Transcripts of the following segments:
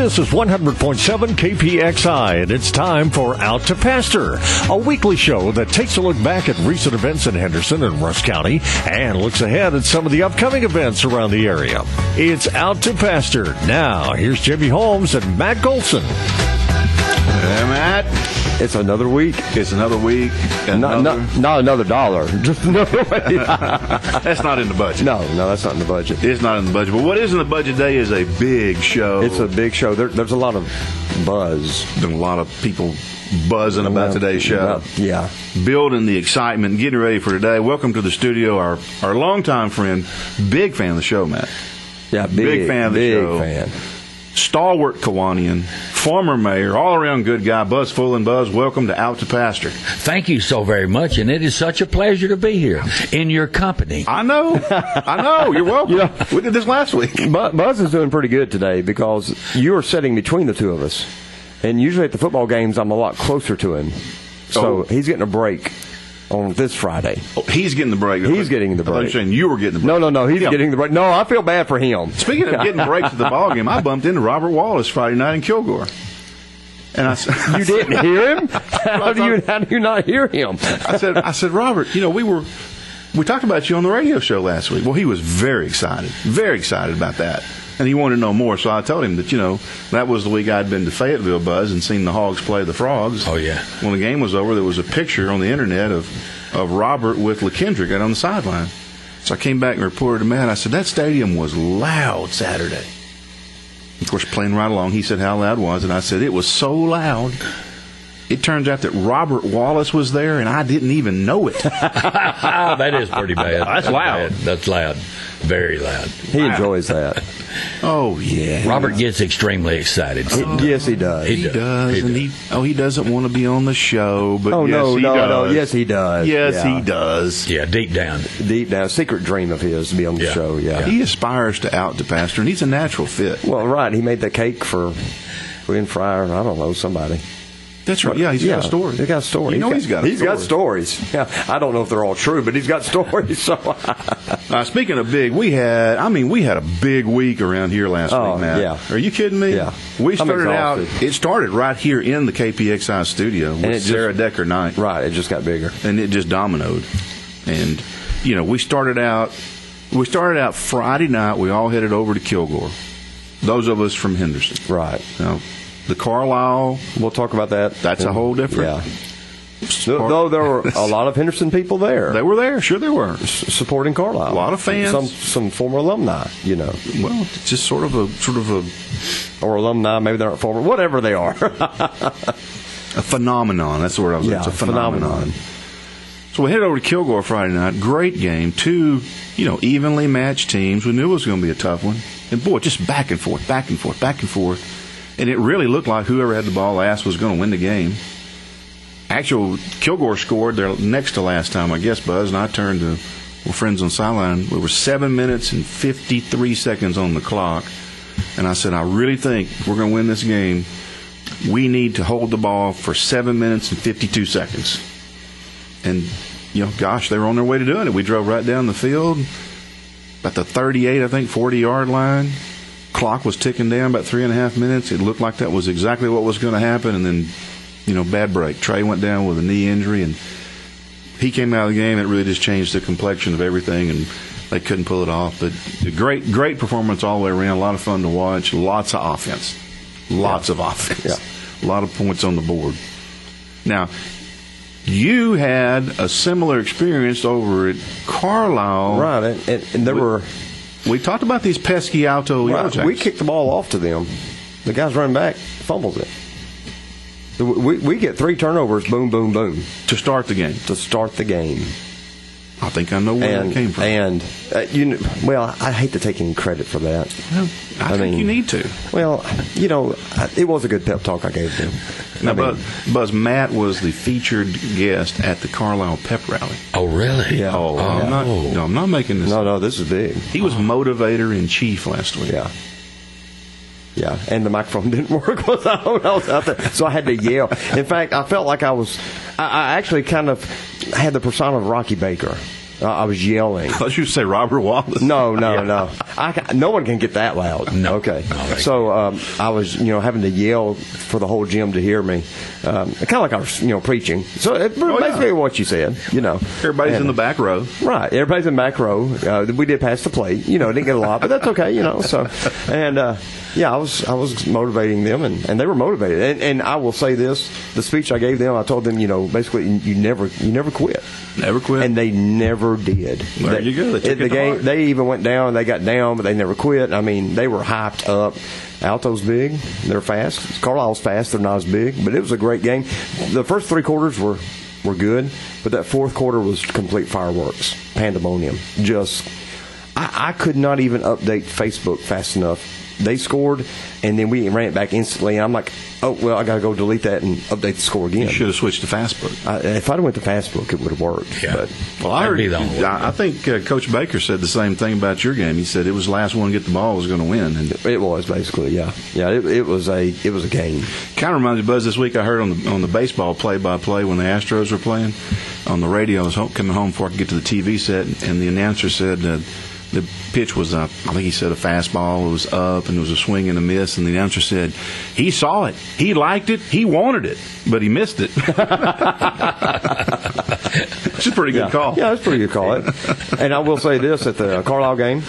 This is 100.7 KPXI, and it's time for Out to Pasture, a weekly show that takes a look back at recent events in Henderson and Rusk County and looks ahead at some of the upcoming events around the area. It's Out to Pasture. Now, here's Jimmy Holmes and Matt Golson. Hey, Matt. It's another week. It's another week. Not, Another. not, not another dollar. Just another week. That's not in the budget. no, no, that's not in the budget. It's not in the budget. But what is in the budget today is a big show. It's a big show. There, there's a lot of buzz Been a lot of people buzzing about today's show. About- yeah. Building the excitement, getting ready for today. Welcome to the studio, our our longtime friend, big fan of the show, Matt. Yeah, big, Big fan of the big show. fan. Stalwart Kiwanian, former mayor, all around good guy, Buzz Fullen Buzz. Welcome to Out to Pasture. Thank you so very much, and it is such a pleasure to be here in your company. I know, I know. You're welcome. We did this last week. Buzz is doing pretty good today because you are sitting between the two of us. And usually at the football games, I'm a lot closer to him. So Oh. he's getting a break on this Friday. Oh, he's getting the break. He's getting the break. I thought you were break. saying you were getting the break. No, no, no. He's Yeah. getting the break. No, I feel bad for him. Speaking of getting breaks at the ball game, I bumped into Robert Wallace Friday night in Kilgore, and I, s- You didn't hear him? How do you, how do you not hear him? I said, I said, Robert, you know, we were we talked about you on the radio show last week. Well, he was very excited, very excited about that, and he wanted to know more. So I told him that you know that was the week I'd been to Fayetteville, Buzz, and seen the Hogs play the Frogs. Oh, yeah. When the game was over, there was a picture on the internet of of Robert with LaKendrick out on the sideline. So I came back and reported to Matt. I said that stadium was loud Saturday. Of course, playing right along, he said how loud was, and I said it was so loud. It turns out that Robert Wallace was there, and I didn't even know it. That is pretty bad. That's loud. bad. That's loud. Very loud. He enjoys that. Oh yeah, Robert gets extremely excited. He- yes, he does. He He does. does, He and he oh he doesn't want to be on the show, but Oh yes, no, he no, does. no. Yes, he does. yes Yeah. he does. Yeah, deep down. Deep down, secret dream of his to be on the Yeah. show. Yeah. He aspires to out to pasture, and he's a natural fit. Well, right. He made the cake for William Fryer. I don't know somebody. That's right. Yeah, he's got a story. He's got a story. You know he's got. A he's story. got stories. Yeah, I don't know if they're all true, but he's got stories. So Uh, speaking of big, we had. I mean, we had a big week around here last Oh, week, Matt. yeah. Are you kidding me? Yeah. We started out. It started right here in the KPXI studio with it just- Sarah Decker Knight. right, it just got bigger. and it just dominoed. And you know, we started out we started out Friday night. We all headed over to Kilgore. Those of us from Henderson. Right. Now, the Carlisle. We'll talk about that. That's a whole different- Yeah. Though though there were a lot of Henderson people there They were there. Sure, they were. s- supporting Carlisle. A lot of fans. Some some former alumni, you know, Well, just sort of a sort of a, or alumni. Maybe they're not former. Whatever they are. a phenomenon. That's the word I was. yeah, it's a phenomenon. So we headed over to Kilgore Friday night. Great game. Two, you know, evenly matched teams. We knew it was going to be a tough one. And boy, just back and forth, back and forth, back and forth. And it really looked like whoever had the ball last was going to win the game. Actual Kilgore scored their next to last time, I guess, Buzz. And I turned to we're friends on sideline. We were seven minutes and 53 seconds on the clock. And I said, I really think we're going to win this game. We need to hold the ball for seven minutes and 52 seconds. And, you know, gosh, they were on their way to doing it. We drove right down the field, about the 38, I think, 40 yard line. Clock was ticking down about three and a half minutes. It looked like that was exactly what was going to happen. And then, you know, bad break. Trey went down with a knee injury, and he came out of the game. It really just changed the complexion of everything, and they couldn't pull it off. But a great, great performance all the way around. A lot of fun to watch. Lots of offense. Lots of offense. Yeah. A lot of points on the board. Now, you had a similar experience over at Carlisle. right, and, and, there We- were. We talked about these pesky Alto Right, we kicked the ball off to them. The guy's running back fumbles it. We, we get three turnovers, boom, boom, boom, to start the game. to start the game. I think I know where and that came from. and uh, you know, well, I hate to take any credit for that. Well, I, I think mean- you need to. Well, you know, I- it was a good pep talk I gave them. Now, Buzz, Buzz, Matt was the featured guest at the Carlisle pep rally. Oh, really? Yeah. Oh, Yeah. I'm not. No, I'm not making this. no, no, this is big. He was motivator in chief last week. Yeah. Yeah, and the microphone didn't work was I was out there, so I had to yell. In fact, I felt like I was. I, I actually kind of had the persona of Rocky Baker. Uh, I was yelling. I thought you say Robert Wallace. No, no, no. I no one can get that loud. No. Okay. No, so um, I was, you know, having to yell for the whole gym to hear me, um, kind of like I was, you know, preaching. So it, Oh, yeah. basically what you said, you know. Everybody's And- in the back row. Right, everybody's in the back row. Uh, we did pass the plate, you know, didn't get a lot, but that's okay, you know. So, and uh, yeah, I was I was motivating them, and, and they were motivated. And, and I will say this: the speech I gave them, I told them, you know, basically, you never you never quit. Never quit. And they never did. There They- you go. They took the game. They even went down. They got down, but they never quit. I mean, they were hyped up. Alto's big. They're fast. Carlisle's fast. They're not as big, but it was a great game. The first three quarters were were good, but that fourth quarter was complete fireworks, pandemonium. Just, I, I could not even update Facebook fast enough. They scored, and then we ran it back instantly. And I'm like, oh well, I got to go delete that and update the score again. You should have switched to Fastbook. I, if I'd have went to Fastbook, it would have worked. Yeah. But Well, I That'd heard. be the only way. I I think uh, Coach Baker said the same thing about your game. He said it was the last one to get the ball was going to win, and It was basically, yeah, yeah. It, it was a it was a game. kind of reminds me, Buzz. This week I heard on the on the baseball play-by-play when the Astros were playing on the radio. I was home, coming home before I could get to the TV set, and the announcer said uh, the pitch was uh, I think he said a fastball. It was up, and it was a swing and a miss. And the announcer said he saw it, he liked it, he wanted it, but he missed it. It's a pretty good yeah. call. Yeah, it's a pretty good call. and I will say this: at the Carlisle game,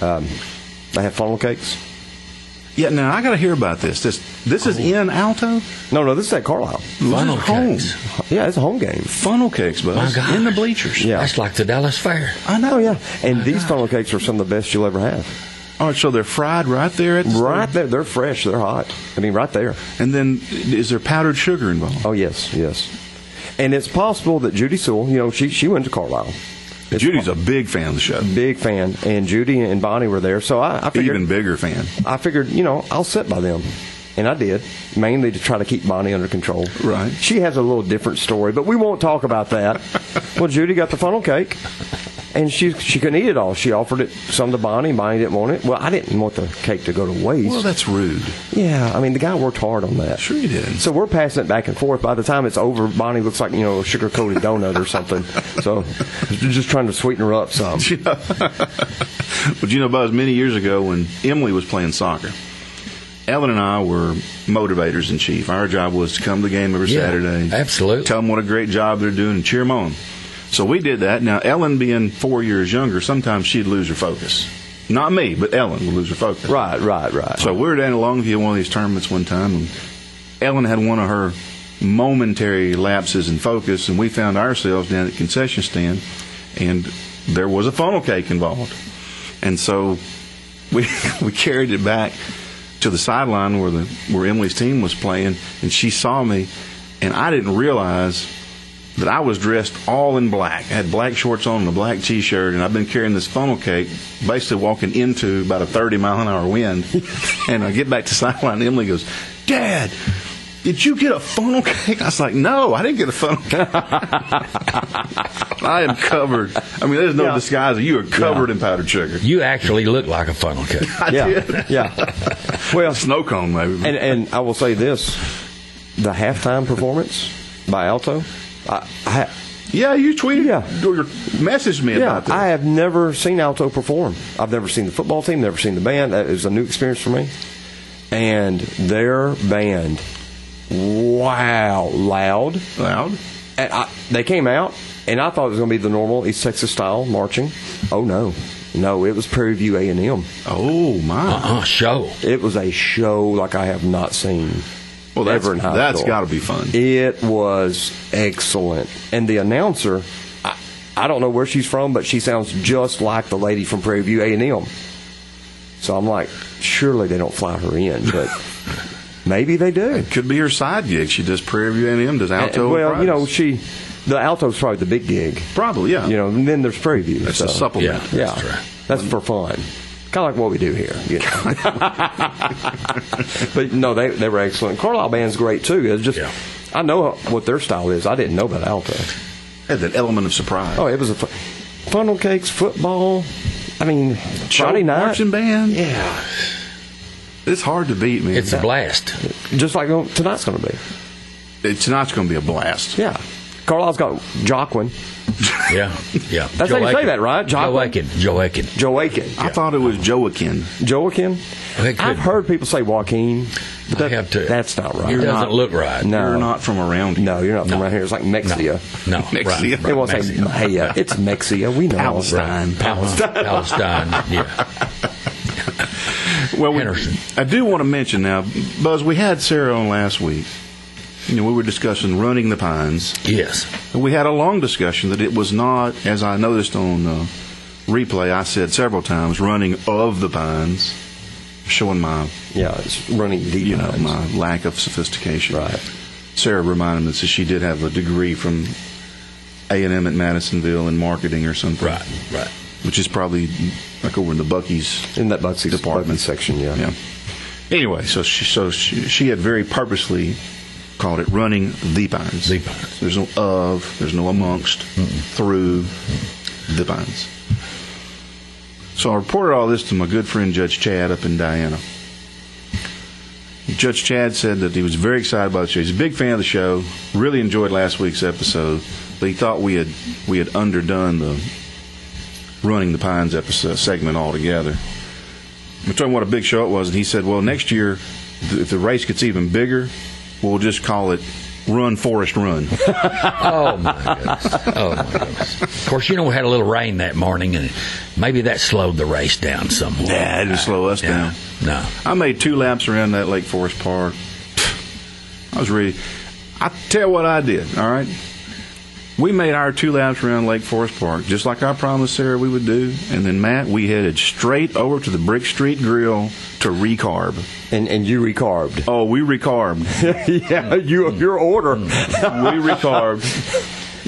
um, they had funnel cakes. Yeah, now I got to hear about this. This this is in Alto. No, no, this is at Carlisle. Funnel This is home. cakes. Yeah, it's a home game. Funnel cakes, Buzz, My gosh. in the bleachers. Yeah. That's like the Dallas Fair. I know. Oh yeah, and these funnel cakes are some of the best you'll ever have. All right, so they're fried right there at the Right there, they're fresh, they're hot. I mean, right there. And then is there powdered sugar involved? Oh yes, yes. And it's possible that Judy Sewell, you know, she she went to Carlisle. It's Judy's a big fan of the show. big fan, and Judy and Bonnie were there, so I, I figured Even bigger fan. I figured, you know, I'll sit by them. And I did, mainly to try to keep Bonnie under control. Right. She has a little different story, but we won't talk about that. well, Judy got the funnel cake, and she she couldn't eat it all. She offered it some to Bonnie. Bonnie didn't want it. Well, I didn't want the cake to go to waste. Well, that's rude. yeah, I mean, the guy worked hard on that. Sure he did. So we're passing it back and forth. By the time it's over, Bonnie looks like, you know, a sugar coated donut or something. So just trying to sweeten her up some. But you know, Buzz, many years ago when Emily was playing soccer, Ellen and I were motivators in chief. Our job was to come to the game every Yeah, Saturday. absolutely. Tell them what a great job they're doing and cheer them on. So we did that. Now, Ellen being four years younger, sometimes she'd lose her focus. Not me, but Ellen would lose her focus. Right, right, right. So we were down in Longview at one of these tournaments one time, and Ellen had one of her momentary lapses in focus, and we found ourselves down at the concession stand, and there was a funnel cake involved. And so we we carried it back to the sideline where the where Emily's team was playing, and she saw me, and I didn't realize that I was dressed all in black. I had black shorts on and a black T-shirt, and I've been carrying this funnel cake, basically walking into about a 30 mile an hour wind. and I get back to sideline, and Emily goes, "Dad." Did you get a funnel cake? I was like, no, I didn't get a funnel cake. I am covered. I mean, there's no Yeah. disguise. You are covered in powdered sugar. You actually look like a funnel cake. I yeah, did. yeah. Well, Snow cone, maybe. And and I will say this: the halftime performance by Alto. I, I yeah, you tweeted, Yeah. or messaged me yeah, about this. I have never seen Alto perform. I've never seen the football team, never seen the band. That is a new experience for me. And their band, wow, loud. Loud. And I, they came out, and I thought it was going to be the normal East Texas style marching. Oh no, no, it was Prairie View A and M. Oh my! Uh-uh, show. It was a show like I have not seen. Well, that's ever in high that's school. got to be fun. It was excellent. And the announcer, I, I don't know where she's from, but she sounds just like the lady from Prairie View A&M. So I'm like, surely they don't fly her in, but maybe they do. Could be her side gig. She does Prairie View A&M, does Alto. well, you know, she, the alto's probably the big gig. probably yeah. You know, and then there's Prairie View. that's so, a supplement. Yeah. Yeah, That's right. that's for fun. Kind of like what we do here, you know. but no, they they were excellent. Carlisle band's great too. It's just Yeah. I know what their style is. I didn't know about alto. Had that element of surprise. Oh, it was a fu- funnel cakes, football. I mean, Friday night. marching band. Yeah, It's hard to beat, man. It's a blast. just like oh, tonight's going to be. It- tonight's going to be a blast. Yeah, Carlisle's got Joaquin. Yeah, yeah. That's how you say that, right? Joaquin. Joaquin. Joaquin. Joaquin. I thought it was Joaquin. Joaquin. I've heard people say Joaquin, but I have to. that's not right. It doesn't not- look right. No. You're not from around here. No, you're not from No. around here. It's like Mexia. No, Mexia. right. It won't say Mexia. Maya. It's Mexia. We know. Palestine. Uh-huh. Palestine. Yeah. Well, we, I do want to mention now, Buzz, we had Sarah on last week. You know, we were discussing running the pines. Yes. And we had a long discussion that it was not, as I noticed on uh, replay, I said several times, running of the pines, showing my, Yeah, it's running deep. you know, my lack of sophistication. Right. Sarah reminded us that she did have a degree from A&M at Madisonville in marketing or something. Right. Right. Which is probably like over in the Buc-ee's in that Department. department section. Yeah. Yeah. Anyway, so she so she, she had very purposely called it running the pines. The pines. There's no of. There's no amongst. Through the pines. So I reported all this to my good friend Judge Chad up in Diana. Judge Chad said that he was very excited about the show. He's a big fan of the show. Really enjoyed last week's episode, but he thought we had we had underdone the running the pines episode segment altogether. I told him what a big show it was, and he said, "Well, next year, if the race gets even bigger, we'll just call it Run Forest Run." Oh my goodness. Oh my goodness. Of course, you know we had a little rain that morning, and maybe that slowed the race down somewhat. yeah, it just slow us Yeah. down. No. I made two laps around that Lake Forest Park. I was ready. I tell you what I did. All right, we made our two laps around Lake Forest Park, just like I promised Sarah we would do. And then Matt, we headed straight over to the Brick Street Grill to recarb. And and you recarbed. Oh, we recarbed. yeah, you of your order. we recarbed.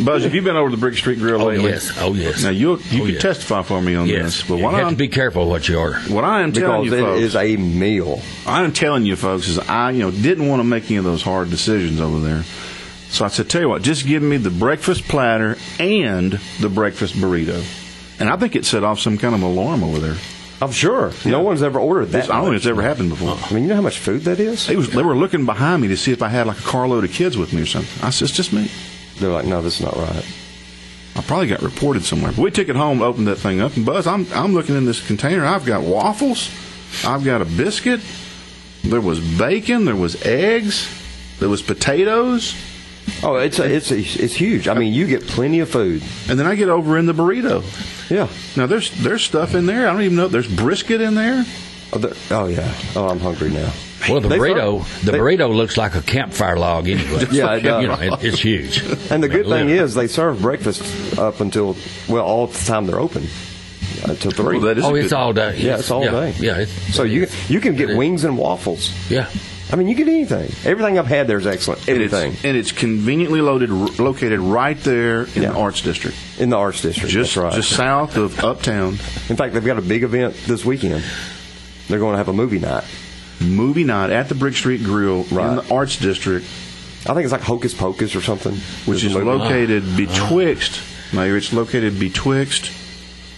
Buzz, have you been over to the Brick Street Grill lately. Oh lately? yes. Oh yes. Now you you Oh, can yes. testify for me on Yes. this, but you what have I'm to be careful what you order. what I am telling because you it folks, is a meal. I'm telling you folks is I you know didn't want to make any of those hard decisions over there. So I said, tell you what, just give me the breakfast platter and the breakfast burrito. And I think it set off some kind of alarm over there. I'm sure. No one's ever ordered that. I don't think it's ever happened before. I mean, you know how much food that is? They was they were looking behind me to see if I had like a carload of kids with me or something. I said, it's just me. They're like, no, this is not right. I probably got reported somewhere. But we took it home, opened that thing up, and Buzz, I'm I'm looking in this container. I've got waffles, I've got a biscuit. There was bacon. There was eggs. There was potatoes. Oh, it's a, it's a, it's huge. I mean, you get plenty of food. And then I get over in the burrito. Yeah. Now there's there's stuff in there. I don't even know. There's brisket in there. Oh, there- oh yeah. Oh, I'm hungry now. Well, the They burrito, serve- the they- burrito looks like a campfire log anyway. Yeah, it does. You know, it, it's huge. And the I mean, good thing literally. is they serve breakfast up until well all the time they're open uh, until three. Well, that is oh, it's good- all day. Yeah, it's all yeah, day. Yeah. It's, so you you can get wings and waffles. Yeah. I mean, you get anything. Everything I've had there is excellent. And it's, Everything and it's conveniently loaded, located right there in Yeah. the Arts District, in the arts district. just right. just south of Uptown. In fact, they've got a big event this weekend. They're going to have a movie night. Movie night at the Brick Street Grill right. in the Arts District, I think it's like Hocus Pocus or something. which is located betwixt. Mayor, it's located betwixt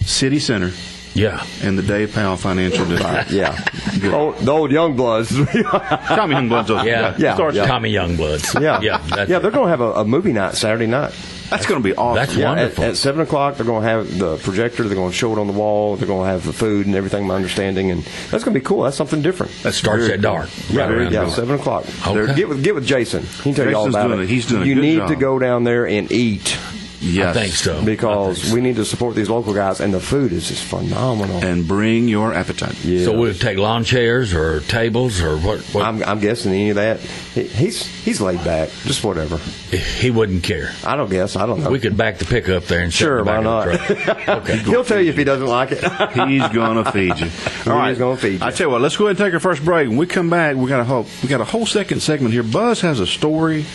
City Center Yeah. and the Dave Powell Financial District. Yeah, the old, the old young bloods. Tommy Youngbloods. over- Yeah. Yeah, starts- yeah. Tommy Youngbloods. yeah, Yeah. That's, yeah. They're going to have a, a movie night Saturday night. That's going to be awesome. That's Yeah, at, Wonderful. at seven o'clock they're going to have the projector. They're going to show it on the wall. They're going to have the food and everything. My understanding, and that's going to be cool. That's something different. That starts at dark. Yeah, right around yeah, the corner. seven o'clock. Okay. Get with get with Jason. He can tell you all about doing it. it. He's doing a You need job. to go down there and eat yes. I think so. Because think so. we need to support these local guys, and the food is just phenomenal. And bring your appetite. yeah. So we'll take lawn chairs or tables or what? what I'm, I'm guessing any of that. He, he's he's laid back, just whatever. he wouldn't care. I don't guess. I don't know. We could back the pickup there and Sure, in the back why not? okay. He'll tell you if he doesn't like it. He's gonna feed you. All right, he's gonna feed you. I tell you what, let's go ahead and take our first break. When we come back, we got a whole we got a whole second segment here. Buzz has a story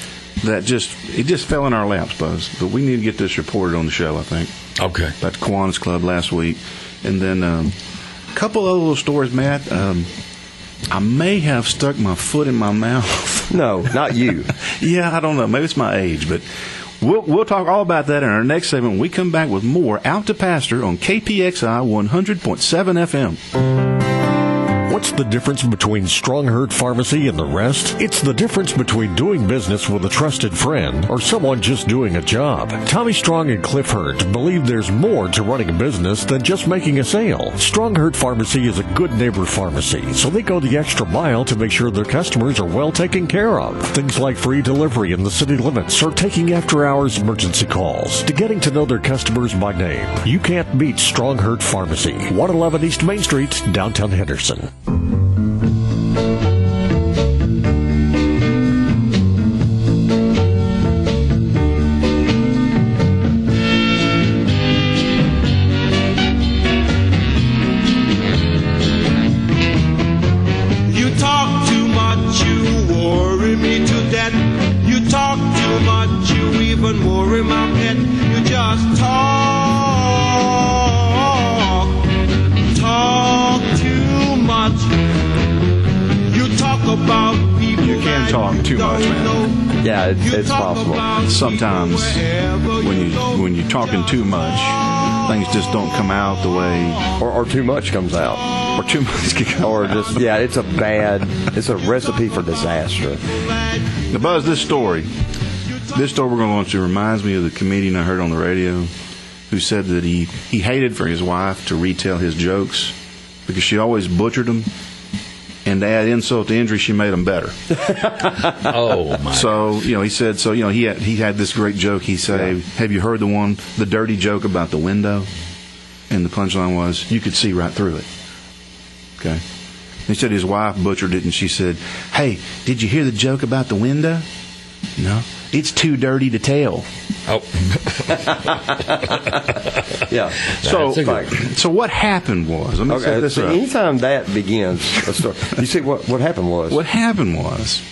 that just it just fell in our laps, Buzz. But we need to get this reported on the show. I think Okay. about the Kiwanis Club last week, and then um, a couple other little stories, Matt. Um, I may have stuck my foot in my mouth. no, not you. yeah, I don't know. Maybe it's my age, but. We'll, we'll talk all about that in our next segment. when We come back with more Out to Pasture on KPXI 100.7 FM. What's the difference between Strong Hurt Pharmacy and the rest? It's the difference between doing business with a trusted friend or someone just doing a job. Tommy Strong and Cliff Hurt believe there's more to running a business than just making a sale. Strong Hurt Pharmacy is a good neighbor pharmacy, so they go the extra mile to make sure their customers are well taken care of. Things like free delivery in the city limits or taking after hours emergency calls to getting to know their customers by name. You can't beat Strong Hurt Pharmacy, 111 East Main Street, downtown Henderson. Sometimes when you when you're talking too much, things just don't come out the way, Or, or too much comes out. or too much can come Or out. just, yeah, it's a bad, it's a recipe for disaster. The Buzz, this story, this story we're going to launch, it reminds me of the comedian I heard on the radio who said that he, he hated for his wife to retell his jokes because she always butchered them. And to add insult to injury, she made them better. Oh my! So, you know, he said, so, you know, he had, he had this great joke. He said, Have you heard the one, the dirty joke about the window? And the punchline was, You could see right through it. Okay. He said his wife butchered it and she said, Hey, did you hear the joke about the window? No. It's too dirty to tell. Oh, Yeah. So, That's so what happened was, let me set Okay, this so up. anytime that begins a story, you see what, what happened was. What happened was,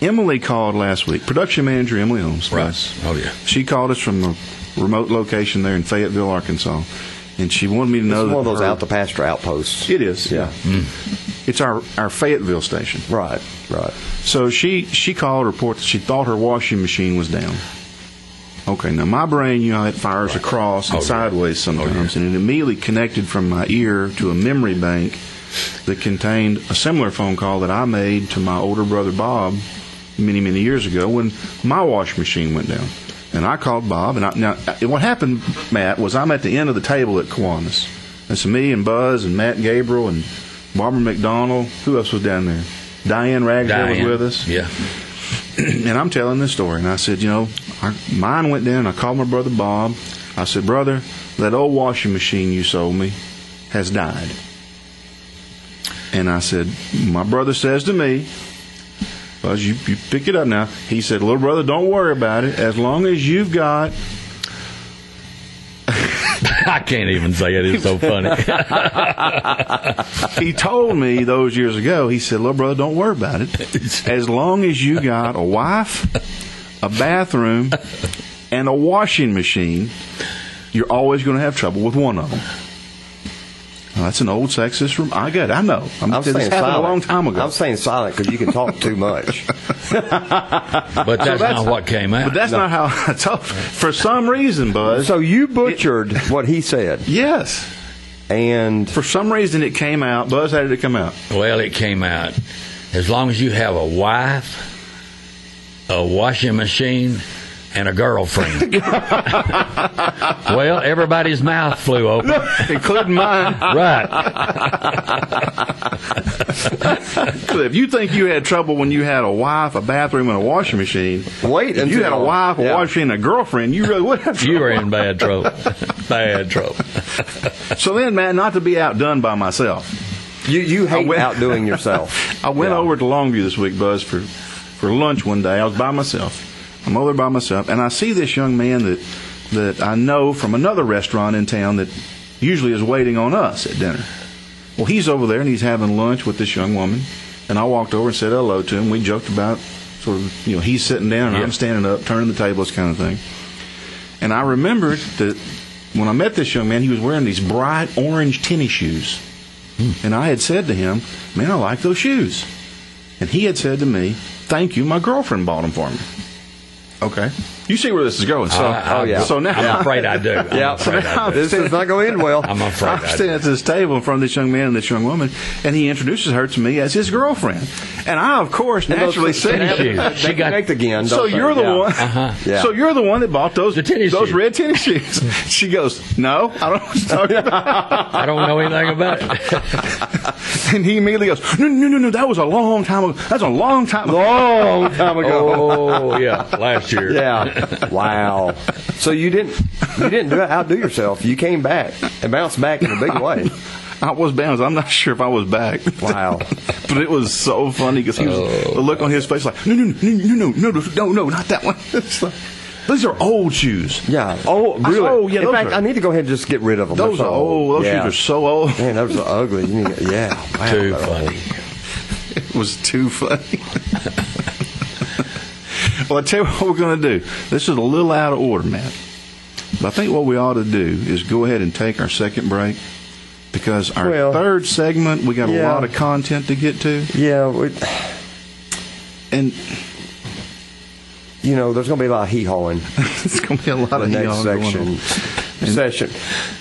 Emily called last week, production manager Emily Holmes. right. Buzz. Oh yeah. She called us from a remote location there in Fayetteville, Arkansas, and she wanted me to know It's that one of those her- out the pasture outposts. It is, Yeah. It's our our Fayetteville station. Right, right. So she she called to report that she thought her washing machine was down. Okay, now my brain, you know, it fires across and Oh, yeah. sideways oh, sometimes, and it immediately connected from my ear to a memory bank that contained a similar phone call that I made to my older brother Bob many many years ago when my washing machine went down. And I called Bob, and I, now and what happened, Matt, was I'm at the end of the table at Kiwanis. It's me and Buzz and Matt Gabriel and Barbara McDonald. Who else was down there? Diane Ragsdale was with us Yeah. and I'm telling this story. And I said, you know, our, mine went down. I called my brother Bob. I said, brother, that old washing machine you sold me has died. And I said, my brother says to me, Buzz, you, you pick it up now. He said, little brother, don't worry about it. As long as you've got I can't even say it. It's so funny. he told me those years ago, he said, Little brother, don't worry about it. As long as you got a wife, a bathroom, and a washing machine, you're always going to have trouble with one of them. Now, that's an old sexist room. I got. It, I know. I'm, I'm this happened silent. a long time ago. I'm staying silent because you can talk too much. but that's, not what came out. but that's not how I told. For some reason, Buzz. so you butchered what he said, yes. and For some reason, it came out. Buzz, how did it come out? Well, it came out. As long as you have a wife, a washing machine, and a girlfriend. well, everybody's mouth flew open. Including mine. Right. if you think you had trouble when you had a wife, a bathroom, and a washing machine, Wait if you had a wife, a yeah. washing, and a girlfriend, you really would have You were in bad trouble. Bad trouble. So then, man, not to be outdone by myself, you you hate went- outdoing yourself. I went Yeah. over to Longview this week, Buzz, for for lunch one day. I was by myself. I'm over there by myself, and I see this young man that that I know from another restaurant in town that usually is waiting on us at dinner. Well, he's over there and he's having lunch with this young woman, and I walked over and said hello to him. We joked about sort of, you know, he's sitting down and Yeah. I'm standing up, turning the tables, kind of thing. And I remembered that when I met this young man, he was wearing these bright orange tennis shoes. Hmm. And I had said to him, Man, I like those shoes. And he had said to me, Thank you, my girlfriend bought them for me. Okay. You see where this is going. So, I- I- oh, yeah. So now, I'm afraid I do. I'm Yeah. afraid I do. This is not going to end well. I'm afraid I'm I do. standing at this table in front of this young man and this young woman, and he introduces her to me as his girlfriend. And I, of course, naturally those- said, Tennis shoes. She They got connect again. So they? you're the Yeah. one. Uh-huh. Yeah. So you're the one that bought those The tennis those shoes. red tennis shoes. she goes, "No, I don't know what you're talking about." I don't know anything about it. and he immediately goes, "No, no, no, no. That was a long time ago. That's a long time ago." Long time ago. oh yeah, last year. Yeah. Wow. So you didn't you didn't do, outdo yourself. You came back and bounced back in a big way. I was bound. I'm not sure if I was back. Wow. but it was so funny because he was oh. the look on his face like, no, no, no, no, no, no, no, no, not that one. It's like, These are old shoes. Yeah. Oh, really? Oh, yeah, In those fact, are- I need to go ahead and just get rid of them. Those They're are old. Those Yeah. shoes are so old. Man, those are ugly. You need, yeah. Wow. Too funny. It was too funny. Well, I tell you what we're going to do. This is a little out of order, Matt. But I think what we ought to do is go ahead and take our second break because our Well, third segment we got a lot of content to get to, Yeah. We, and you know, there's going to be a lot of hee hawing it's going to be a lot of next yawn going section. Session.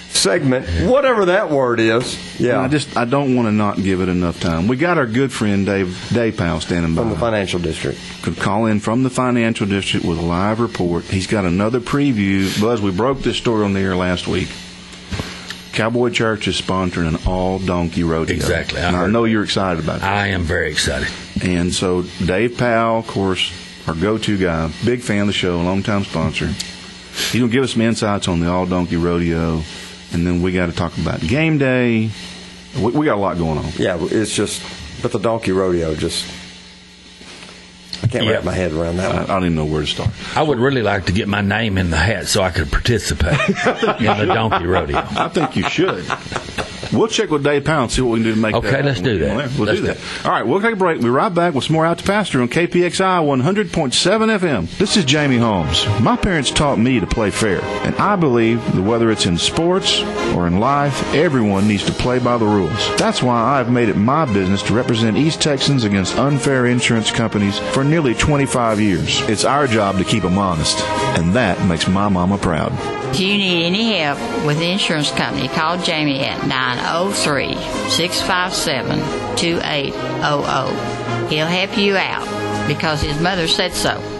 Segment. Whatever that word is. And Yeah. I just I don't want to not give it enough time. We got our good friend Dave Dave Powell standing by. from the financial district. could call in from the financial district with a live report. He's got another preview. Buzz, we broke this story on the air last week. Cowboy Church is sponsoring an all donkey rodeo. Exactly. I And I, know you're excited about that. I am very excited. And so Dave Powell, of course, our go-to guy, big fan of the show, longtime sponsor. He's gonna give us some insights on the all donkey rodeo, and then we got to talk about game day. We, we got a lot going on. Yeah, it's just, but the donkey rodeo just, I can't Yeah. wrap my head around that I, I don't even know where to start. I would really like to get my name in the hat so I could participate in the donkey rodeo. I think you should. We'll check with Dave Powell and see what we can do to make Okay, that. happen. let's do that. We'll Let's do do that. All right, we'll take a break. We'll be right back with some more Out to Pasture on KPXI 100.7 FM. This is Jamie Holmes. My parents taught me to play fair, and I believe that whether it's in sports or in life, everyone needs to play by the rules. That's why I've made it my business to represent East Texans against unfair insurance companies for nearly 25 years. It's our job to keep them honest, and that makes my mama proud. If you need any help with the insurance company, call Jamie at 903 657 2800. He'll help you out because his mother said so.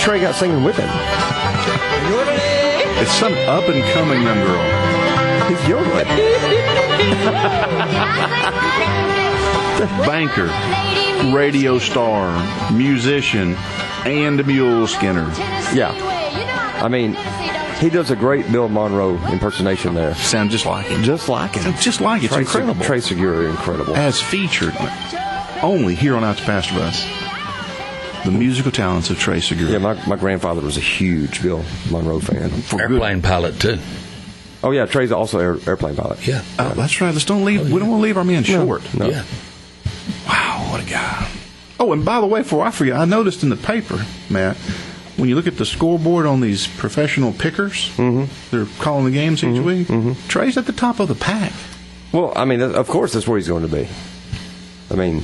Trey got singing with him? It's some up and coming young girl. He's yodeling. banker, radio star, musician, and a mule skinner. Yeah. I mean, he does a great Bill Monroe impersonation there. Sound just like him. Just like him. Just like it. It's Trey, incredible. Trey Segura, incredible. As featured only here on Out to Pasture Buzz. The musical talents of Trey Segura. Yeah, my, my grandfather was a huge Bill Monroe fan. For good- Airplane pilot too. Oh yeah, Trey's also air, airplane pilot. Yeah. Oh, that's right. Let's don't leave. We don't want to leave our men short. No. Yeah. Wow, what a guy. Oh, and by the way, before I forget, I noticed in the paper, Matt, when you look at the scoreboard on these professional pickers, Mm-hmm. they're calling the games each week. Trey's at the top of the pack. Well, I mean, of course, that's where he's going to be. I mean,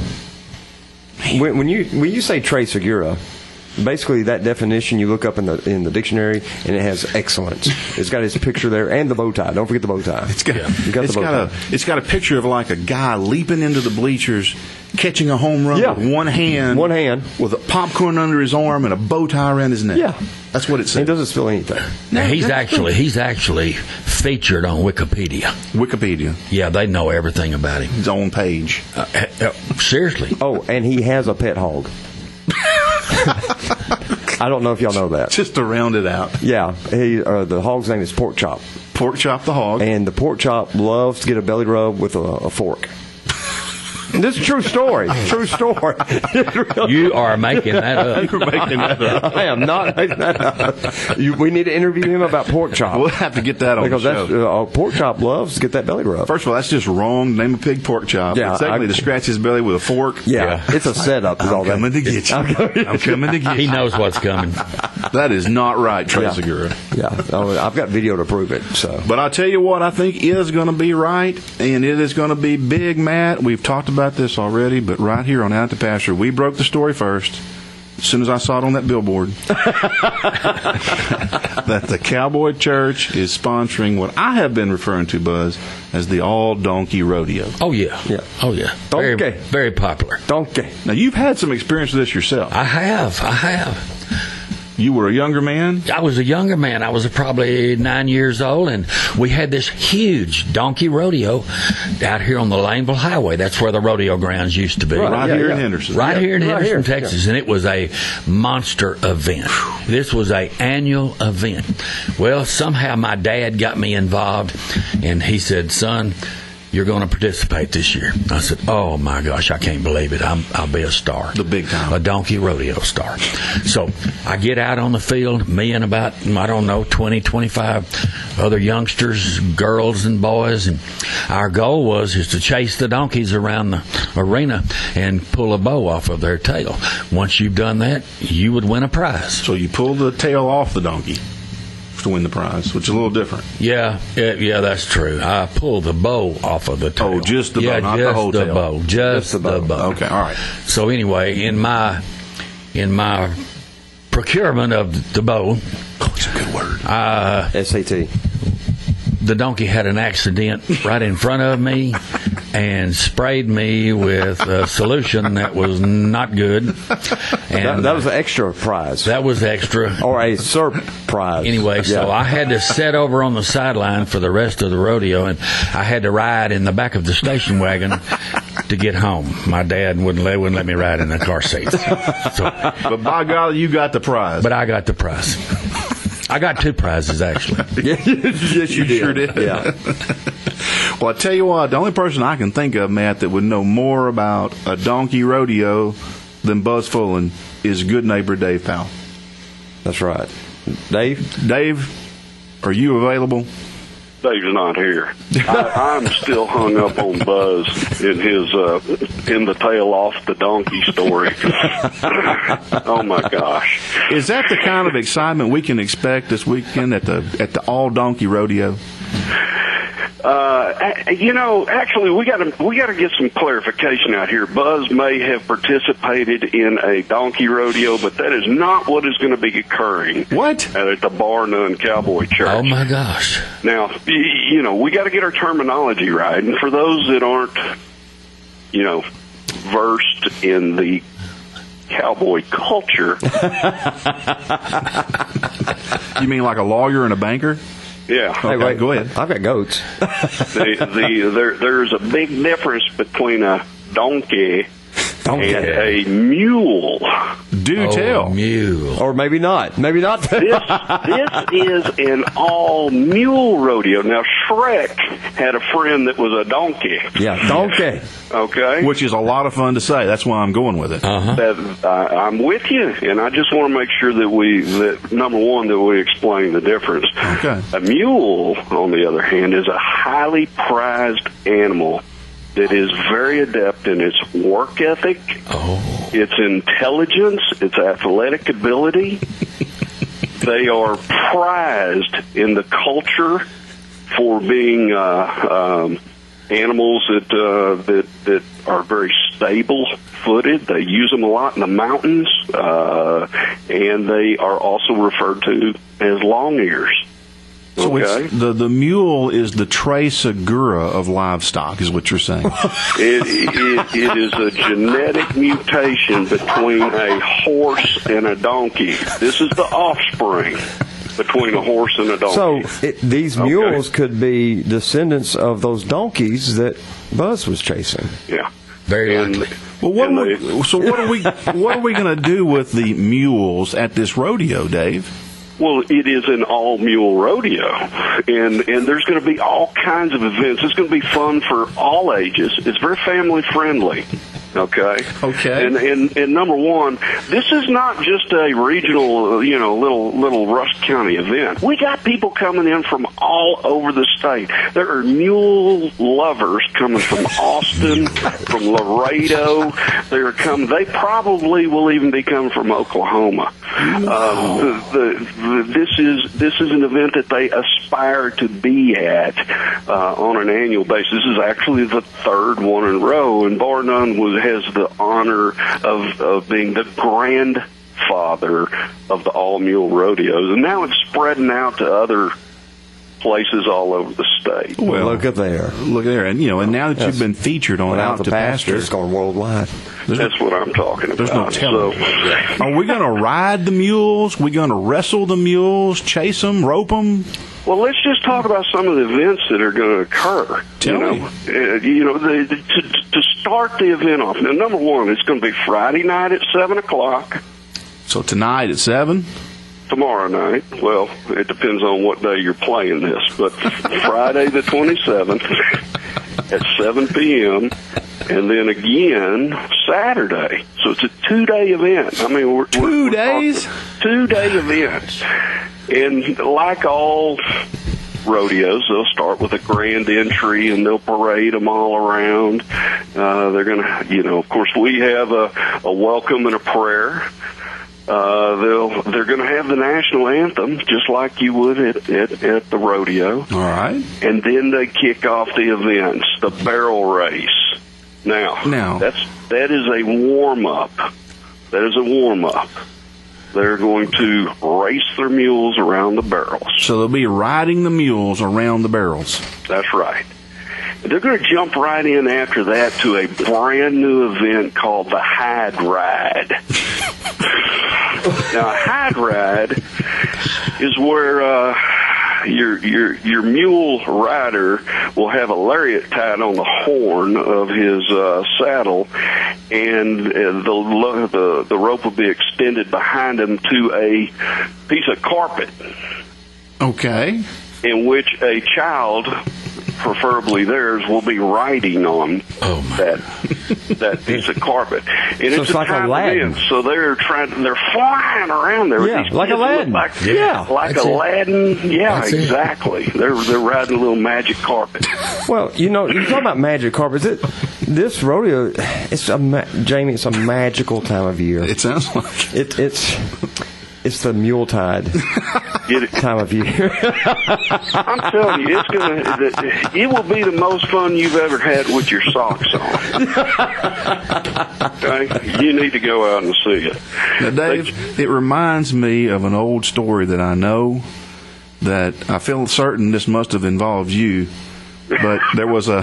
when, when you when you say Trey Segura, basically that definition you look up in the in the dictionary, and it has excellence. It's got his picture there and the bow tie. Don't forget the bow tie. It's got, You got it's the bow got tie. a it's got a picture of like a guy leaping into the bleachers, catching a home run Yeah. with one hand, One hand. with a popcorn under his arm and a bow tie around his neck. Yeah. that's what it says. He doesn't spill anything. Now he's actually he's actually featured on Wikipedia. Wikipedia, Yeah, they know everything about him. his own page. Uh, uh, seriously. Oh, and he has a pet hog. I don't know if y'all know that. Just to round it out. Yeah, he uh, the hog's name is Pork Chop, Pork chop the hog. and the pork chop loves to get a belly rub with a, a fork. And this is a true story. True story. You are making that up. You're making that up. I am not making that up. You, we need to interview him about pork chop. We'll have to get that on because the that's uh, pork chop loves to get that belly rub. First of all, that's just wrong. Name a pig pork chop. Yeah, And secondly, I- to scratch his belly with a fork. yeah, it's a setup. is all I'm that. coming to get you. I'm coming to get you. He knows what's coming. That is not right, Trey Yeah. Segura. Yeah, oh, I've got video to prove it. So But I'll tell you what I think is going to be right, and it is going to be big, Matt. We've talked about this already, but right here on Out to Pasture, we broke the story first. As soon as I saw it on that billboard, that the Cowboy Church is sponsoring what I have been referring to, Buzz, as the All Donkey Rodeo. Oh yeah. Yeah. Oh yeah. Very, Okay. very popular. donkey. Now, you've had some experience with this yourself. I have. I have. You were a younger man. I was a younger man. I was probably nine years old, and we had this huge donkey rodeo out here on the Laneville Highway. That's where the rodeo grounds used to be. Right yeah, here in. Henderson. Right here in right Henderson, here, Texas, and it was a monster event. This was a annual event. Well, somehow my dad got me involved, and he said, "Son." You're going to participate this year. I said, "Oh my gosh, I can't believe it! I'm, I'll be a star, The big time. a donkey rodeo star." So I get out on the field, me and about I don't know 20, 25 other youngsters, girls and boys, and our goal was is to chase the donkeys around the arena and pull a bow off of their tail. Once you've done that, you would win a prize. So you pull the tail off the donkey to win the prize, which is a little different. Yeah, yeah, yeah, that's true. I pulled the bow off of the tail. Oh, just the bow, yeah, not the whole the tail. bow, just, the, bow. Okay, all right. So anyway, in my in my procurement of the bow, Oh, it's a good word. uh, SAT. the donkey had an accident right in front of me and sprayed me with a solution that was not good. That, And that was an extra prize that was extra. or a surprise. Anyway, so Yeah. I had to sit over on the sideline for the rest of the rodeo, and I had to ride in the back of the station wagon to get home. My dad wouldn't let wouldn't let me ride in the car seat. So, But by golly, you got the prize. but I got the prize. I got two prizes actually. yes, you, You did. sure did. Yeah. Well, I tell you what, the only person I can think of, Matt, that would know more about a donkey rodeo than Buzz Fullen is good neighbor Dave Powell. That's right. Dave. Dave, are you available? Dave's not here. I, I'm still hung up on Buzz in his uh, in the tail off the donkey story. oh my gosh! Is that the kind of excitement we can expect this weekend at the at the all donkey rodeo? Uh, you know, actually, we got to we got to get some clarification out here. Buzz may have participated in a donkey rodeo, but that is not what is going to be occurring What? at the Bar None Cowboy Church. Oh my gosh! Now, you know, we got to get our terminology right. And for those that aren't, you know, versed in the cowboy culture, You mean like a lawyer and a banker? Yeah, Okay, wait, go ahead. I've got goats. the, the there there's a big difference between a donkey Donkey. and a mule. Do Oh, tell. mule. Or maybe not. Maybe not. This this is an all mule rodeo. Now Shrek had a friend that was a donkey. yeah, donkey. Okay, Which is a lot of fun to say. That's why I'm going with it. Uh-huh. that uh, I'm with you, and I just want to make sure that we that number one that we explain the difference. Okay. A mule, on the other hand, is a highly prized animal that is very adept in its work ethic, Oh, its intelligence, its athletic ability. they are prized in the culture for being uh, um, animals that uh, that that are very stable footed. They use them a lot in the mountains, uh, and they are also referred to as long ears. So Okay. it's, the the mule is the Trey Segura of livestock, is what you're saying. It, it, it is a genetic mutation between a horse and a donkey. This is the offspring between a horse and a So donkey. it, these Okay. mules could be descendants of those donkeys that Buzz was chasing. yeah. very And likely. Well, what we, so what are we what are we going to do with the mules at this rodeo, Dave? Well, it is an all mule rodeo, and and there's going to be all kinds of events. It's going to be fun for all ages. It's very family friendly. Okay. Okay. And, and and number one, this is not just a regional, uh, you know, little little Rusk County event. We got people coming in from all over the state. There are mule lovers coming from Austin, from Laredo. They're coming. They probably will even be coming from Oklahoma. Uh, the, the, the, this is this is an event that they aspire to be at uh, on an annual basis. This is actually the third one in a row, and bar none was has the honor of of being the grandfather of the all mule rodeos, and now it's spreading out to other places all over the state. Well, Look at there. Look at there, and you know, and now that you've been featured on Without Out the to pasture, Pasture, it's going worldwide. That's what I'm talking about. there's no telling. So, Are we going to ride the mules? We going to wrestle the mules, chase them, rope them? Well, let's just talk about some of the events that are going to occur. Tell you know, me. Uh, you know, the, the, to, to start the event off. Now, number one, it's going to be Friday night at seven o'clock. So tonight at seven. Tomorrow night. Well, it depends on what day you're playing this, but Friday the 27th at 7 p.m. and then again Saturday. So it's a two-day event. I mean, we're, Two we're, we're days? Two-day event, and like all rodeos, they'll start with a grand entry and they'll parade them all around. Uh, they're gonna, you know, of course, we have a, a welcome and a prayer. Uh, they'll they're going to have the national anthem just like you would at, at at the rodeo, All right. and then they kick off the events, the barrel race. Now, Now. that's that is a warm up. That is a warm up. They're going to race their mules around the barrels. So they'll be riding the mules around the barrels. That's right. They're going to jump right in after that to a brand new event called the Hide Ride. now, a Hide Ride is where uh, your your your mule rider will have a lariat tied on the horn of his uh, saddle, and uh, the the the rope will be extended behind him to a piece of carpet Okay. in which a child, preferably theirs, will be riding on Oh, that that piece of carpet. And it's, it's like time Aladdin. event, so they're trying, they're flying around there. Yeah, like kids look Aladdin. Like, Yeah, like that's it. Aladdin. Yeah, That's it. exactly. They're they're riding a little magic carpet. Well, you know, you talk about magic carpets. It, this rodeo, it's a Jamie. It's a magical time of year. It sounds like. It, it's it's the mule tide time of year. I'm telling you, it's gonna. the- It will be the most fun you've ever had with your socks on. Okay, you need to go out and see it. Now, Dave, it reminds me of an old story that I know that I feel certain this must have involved you. But there was a,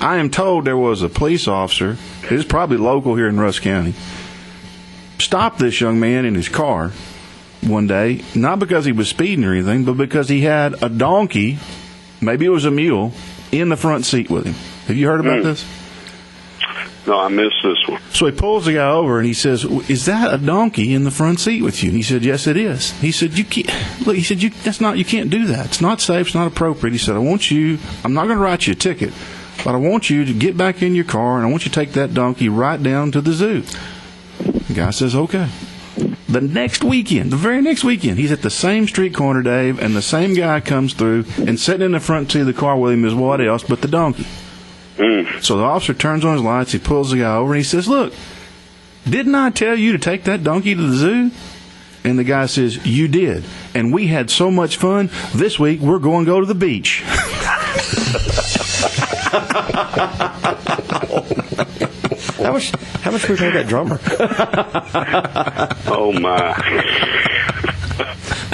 I am told there was a police officer, it was probably local here in Rusk County, stopped this young man in his car one day, not because he was speeding or anything, but because he had a donkey, maybe it was a mule, in the front seat with him. Have you heard about hmm. this? No, I missed this one. So he pulls the guy over and he says, "Is that a donkey in the front seat with you?" And he said, "Yes, it is." He said, "You can't look." He said, "You that's not. You can't do that. It's not safe. It's not appropriate." He said, "I want you. I'm not going to write you a ticket, but I want you to get back in your car and I want you to take that donkey right down to the zoo." The guy says, "Okay." The next weekend, the very next weekend, he's at the same street corner, Dave, and the same guy comes through and sitting in the front seat of the car with him is what else but the donkey. Hmm. So the officer turns on his lights, he pulls the guy over, and he says, Look, didn't I tell you to take that donkey to the zoo? And the guy says, You did. And we had so much fun. This week, we're going to go to the beach. how much? How much we pay that drummer? Oh my!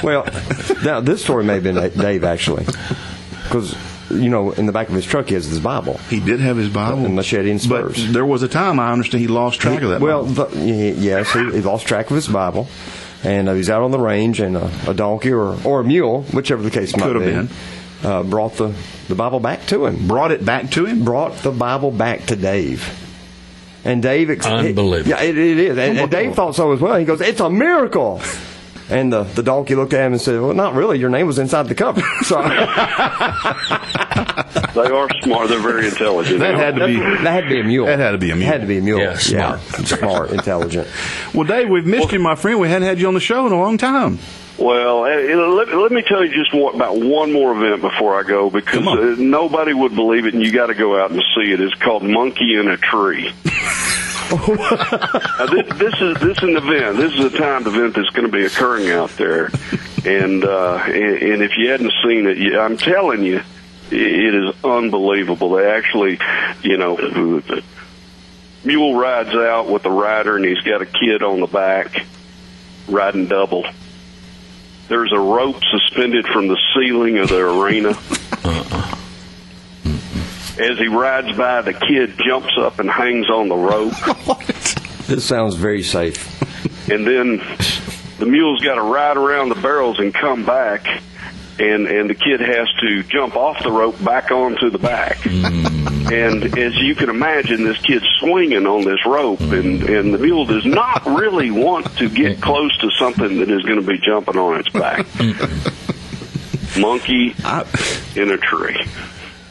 Well, now this story may have been Dave actually, because you know in the back of his truck he has his Bible. He did have his Bible. And machete and But spurs. there was a time, I understand, he lost track of that well, Bible. the, yes, he, he lost track of his Bible, and uh, he's out on the range, and a, a donkey or or a mule, whichever the case might Could have be, been. Uh, brought the the Bible back to him. Brought it back to him? Brought the Bible back to Dave. And Dave, ex- Unbelievable. yeah, it, it is. And, and Dave thought so as well. He goes, "It's a miracle." And the, the donkey looked at him and said, "Well, not really. Your name was inside the cover." So They are smart. They're very intelligent. That had to be. that had to be a mule. That had to be a mule. Had to be a mule. Yeah, smart. smart, intelligent. Well, Dave, we've missed you, my friend. We hadn't had you on the show in a long time. Well, eh, eh, let, let me tell you just one, about one more event before I go because uh, nobody would believe it, and you got to go out and see it. It's called Monkey in a Tree. now, this, this is this is an event. This is a timed event that's going to be occurring out there, and uh, and, and if you hadn't seen it, you, I'm telling you, it is unbelievable. They actually, you know, mule rides out with the rider, and he's got a kid on the back riding double. There's a rope suspended from the ceiling of the arena. Uh-uh. As he rides by, the kid jumps up and hangs on the rope. This sounds very safe. and then the mule's got to ride around the barrels and come back, and and the kid has to jump off the rope back onto the back. Mm. And as you can imagine, this kid's swinging on this rope, and and the mule does not really want to get close to something that is going to be jumping on its back. Monkey in a tree.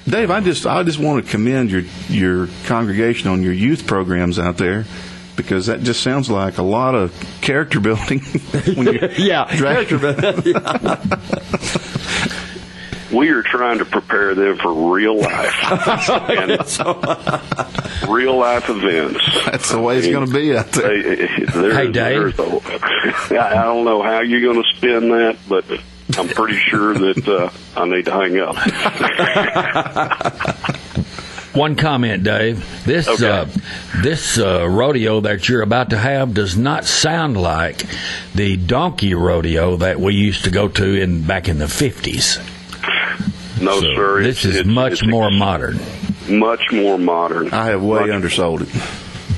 Dave, I just I just want to commend your your congregation on your youth programs out there because that just sounds like a lot of character building. when you Yeah, drag- We are trying to prepare them for real life, and real life events. That's the way it's going to be out there. They, Hey, Dave. there's a- I I don't know how you're going to spin that, but I'm pretty sure that uh, I need to hang up. One comment, Dave. This Okay. uh, this uh, rodeo that you're about to have does not sound like the donkey rodeo that we used to go to in back in the fifties. No, sir. This it's- is it's- much it's more modern. much more modern. I have way Much- undersold it.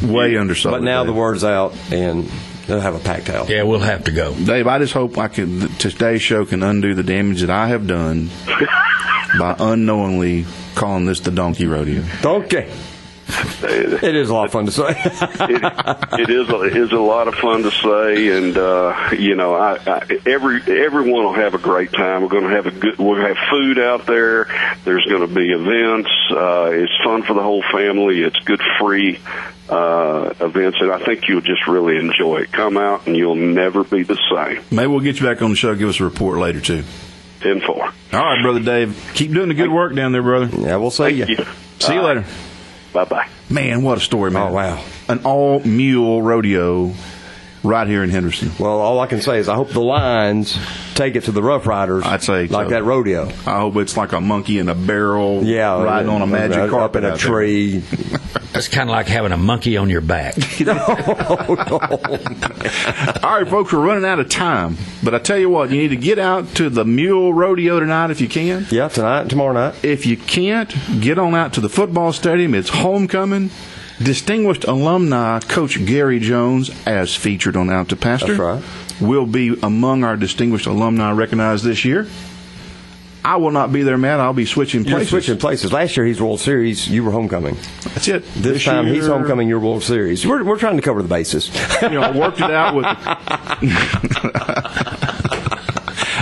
Way undersold. But it, now Dave. the word's out, and they'll have a packed house. Yeah, we'll have to go. Dave, I just hope I can that today's show can undo the damage that I have done by unknowingly calling this the donkey rodeo. Okay. It is a lot of fun to say. it, it is a, it is a lot of fun to say, and uh, you know, I, I, every everyone will have a great time. We're going to have a good. We'll have food out there. There's going to be events. Uh, it's fun for the whole family. It's good free uh, events, and I think you'll just really enjoy it. Come out, and you'll never be the same. Maybe we'll get you back on the show. Give us a report later too. Ten four. All right, brother Dave. Keep doing the good work down there, brother. yeah, we'll see you. Thank you. See you later. Bye bye. Man, what a story, man. Oh, wow. An all mule rodeo right here in Henderson. Well, all I can say is I hope the Lions take it to the Rough Riders. I'd say like so. that rodeo. I hope it's like a monkey in a barrel Yeah, riding on a uh, magic up carpet in a tree. It's kind of like having a monkey on your back. All right, folks, we're running out of time. But I tell you what, you need to get out to the Mule Rodeo tonight if you can. yeah, tonight, and tomorrow night. If you can't, get on out to the football stadium. It's homecoming. Distinguished alumni Coach Gary Jones, as featured on Out to Pasture, That's right. will be among our distinguished alumni recognized this year. I will not be there, Matt. I'll be switching You're places. switching places. Last year he's World Series. You were homecoming. That's it. This, time he's homecoming. You're World Series. We're, we're trying to cover the bases. you know, I worked it out with.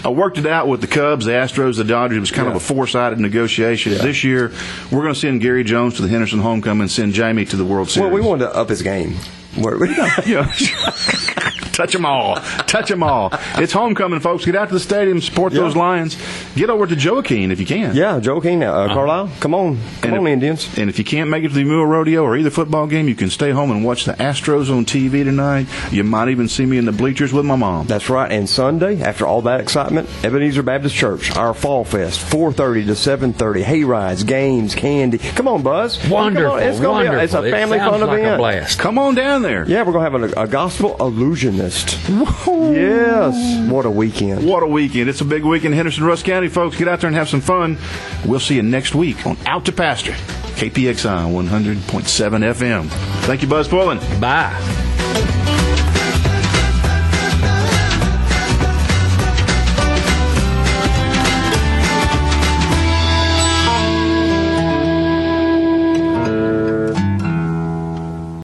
I worked it out with the Cubs, the Astros, the Dodgers. It was kind of a four-sided negotiation. This year, we're going to send Gary Jones to the Henderson homecoming and send Jamie to the World Series. well, we wanted to up his game. We're- Yeah. Touch them all. Touch them all. It's homecoming, folks. Get out to the stadium, support Yeah. those Lions. Get over to Joaquin if you can. yeah, Joe King, uh, Carlisle, come on, come And on, if, Indians. And if you can't make it to the Mule Rodeo or either football game, you can stay home and watch the Astros on TV tonight. You might even see me in the bleachers with my mom. That's right. And Sunday, after all that excitement, Ebenezer Baptist Church, our Fall Fest, 4.30 to 7.30, hay rides, games, candy. Come on, Buzz. Come on. Wonderful, It's gonna wonderful. Be a, it's a It family sounds fun like event. a blast. Come on down there. Yeah, we're going to have a, a gospel illusionist. Yes. What a weekend. What a weekend. It's a big weekend in Henderson, Rusk County, folks. Get out there and have some fun. We'll see you next week on Out to Pasture, KPXI 100.7 FM. Thank you, Buzz Fullen. Bye.